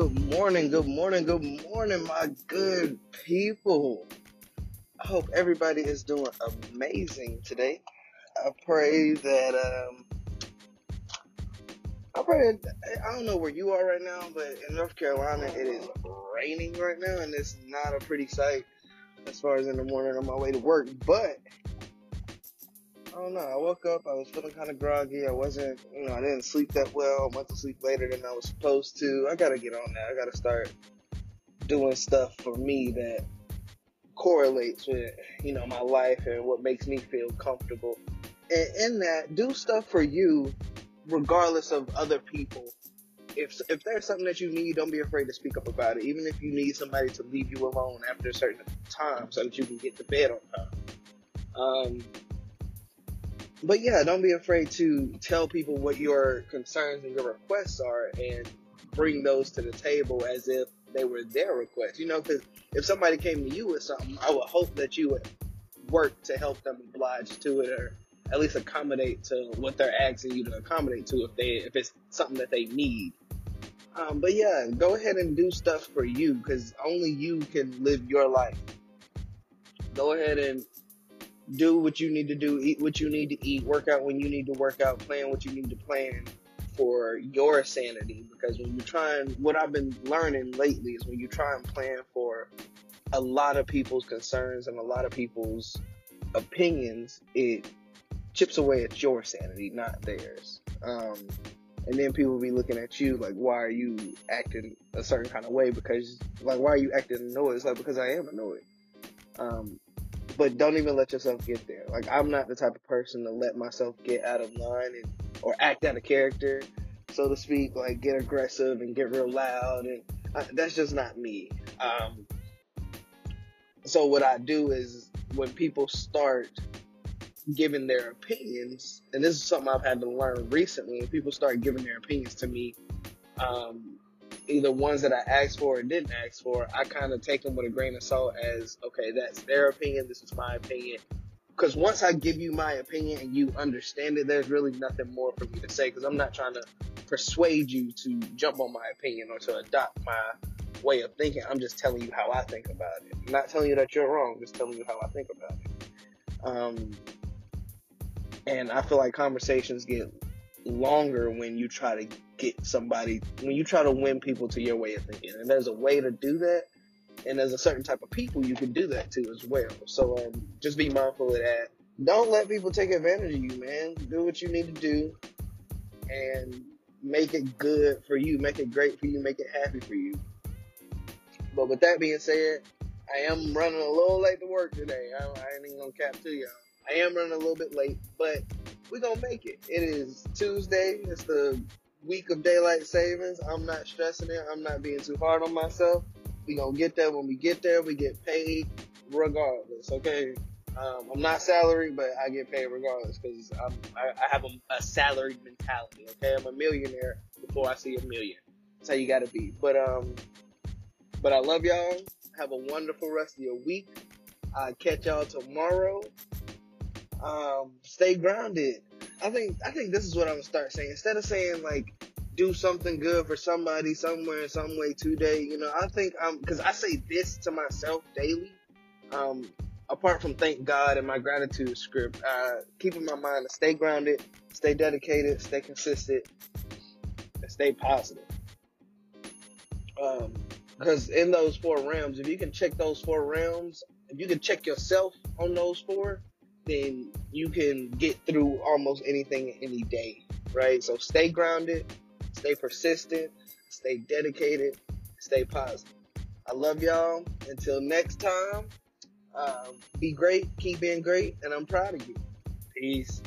Good morning, good morning, good morning, my good people. I hope everybody is doing amazing today. I pray that um I pray that, I don't know where you are right now, but in North Carolina it is raining right now and it's not a pretty sight as far as in the morning on my way to work. But I don't know. I woke up. I was feeling kind of groggy. I wasn't, you know, I didn't sleep that well. I went to sleep later than I was supposed to. I gotta get on that. I gotta start doing stuff for me that correlates with, you know, my life and what makes me feel comfortable. And in that, do stuff for you, regardless of other people. If if there's something that you need, don't be afraid to speak up about it. Even if you need somebody to leave you alone after a certain time, so that you can get to bed on time. Um, but yeah, don't be afraid to tell people what your concerns and your requests are and bring those to the table as if they were their requests. You know, because if somebody came to you with something, I would hope that you would work to help them oblige to it or at least accommodate to what they're asking you to accommodate to if they if it's something that they need. Um, but yeah, go ahead and do stuff for you because only you can live your life. Go ahead and do what you need to do, eat what you need to eat, work out when you need to work out, plan what you need to plan for your sanity. Because when you try and, what I've been learning lately is when you try and plan for a lot of people's concerns and a lot of people's opinions, it chips away at your sanity, not theirs. Um, and then people be looking at you like, why are you acting a certain kind of way? Because, like, why are you acting annoyed? It's like, because I am annoyed. Um, but don't even let yourself get there. Like I'm not the type of person to let myself get out of line and or act out of character, so to speak. Like get aggressive and get real loud, and I, that's just not me. Um, so what I do is when people start giving their opinions, and this is something I've had to learn recently, when people start giving their opinions to me, um, either ones that I asked for or didn't ask for, I kind of take them with a grain of salt as, okay, that's their opinion, this is my opinion. Because once I give you my opinion and you understand it, there's really nothing more for me to say. Because I'm not trying to persuade you to jump on my opinion or to adopt my way of thinking. I'm just telling you how I think about it. I'm not telling you that you're wrong, just telling you how I think about it. Um, and I feel like conversations get longer when you try to get somebody, when you try to win people to your way of thinking. And there's a way to do that. And there's a certain type of people you can do that to as well. So um, just be mindful of that. Don't let people take advantage of you, man. Do what you need to do and make it good for you, make it great for you, make it happy for you. But with that being said, I am running a little late to work today. I, I ain't even gonna cap to y'all. I am running a little bit late, but we're gonna make it. It is Tuesday. It's the week of daylight savings. I'm not stressing it. I'm not being too hard on myself. We gonna get there when we get there. We get paid regardless. Okay. Um, I'm not salary, but I get paid regardless because I, I have a, a salaried mentality. Okay, I'm a millionaire before I see a million. That's how you gotta be. But um, but I love y'all. Have a wonderful rest of your week. I catch y'all tomorrow um, stay grounded. I think I think this is what I'm gonna start saying. Instead of saying like do something good for somebody somewhere some way today, you know, I think I'm because I say this to myself daily. Um, apart from thank God and my gratitude script, uh, keeping my mind to stay grounded, stay dedicated, stay consistent, and stay positive. Um, because in those four realms, if you can check those four realms, if you can check yourself on those four, then you can get through almost anything any day, right? So stay grounded, stay persistent, stay dedicated, stay positive. I love y'all. Until next time, um, be great, keep being great, and I'm proud of you. Peace.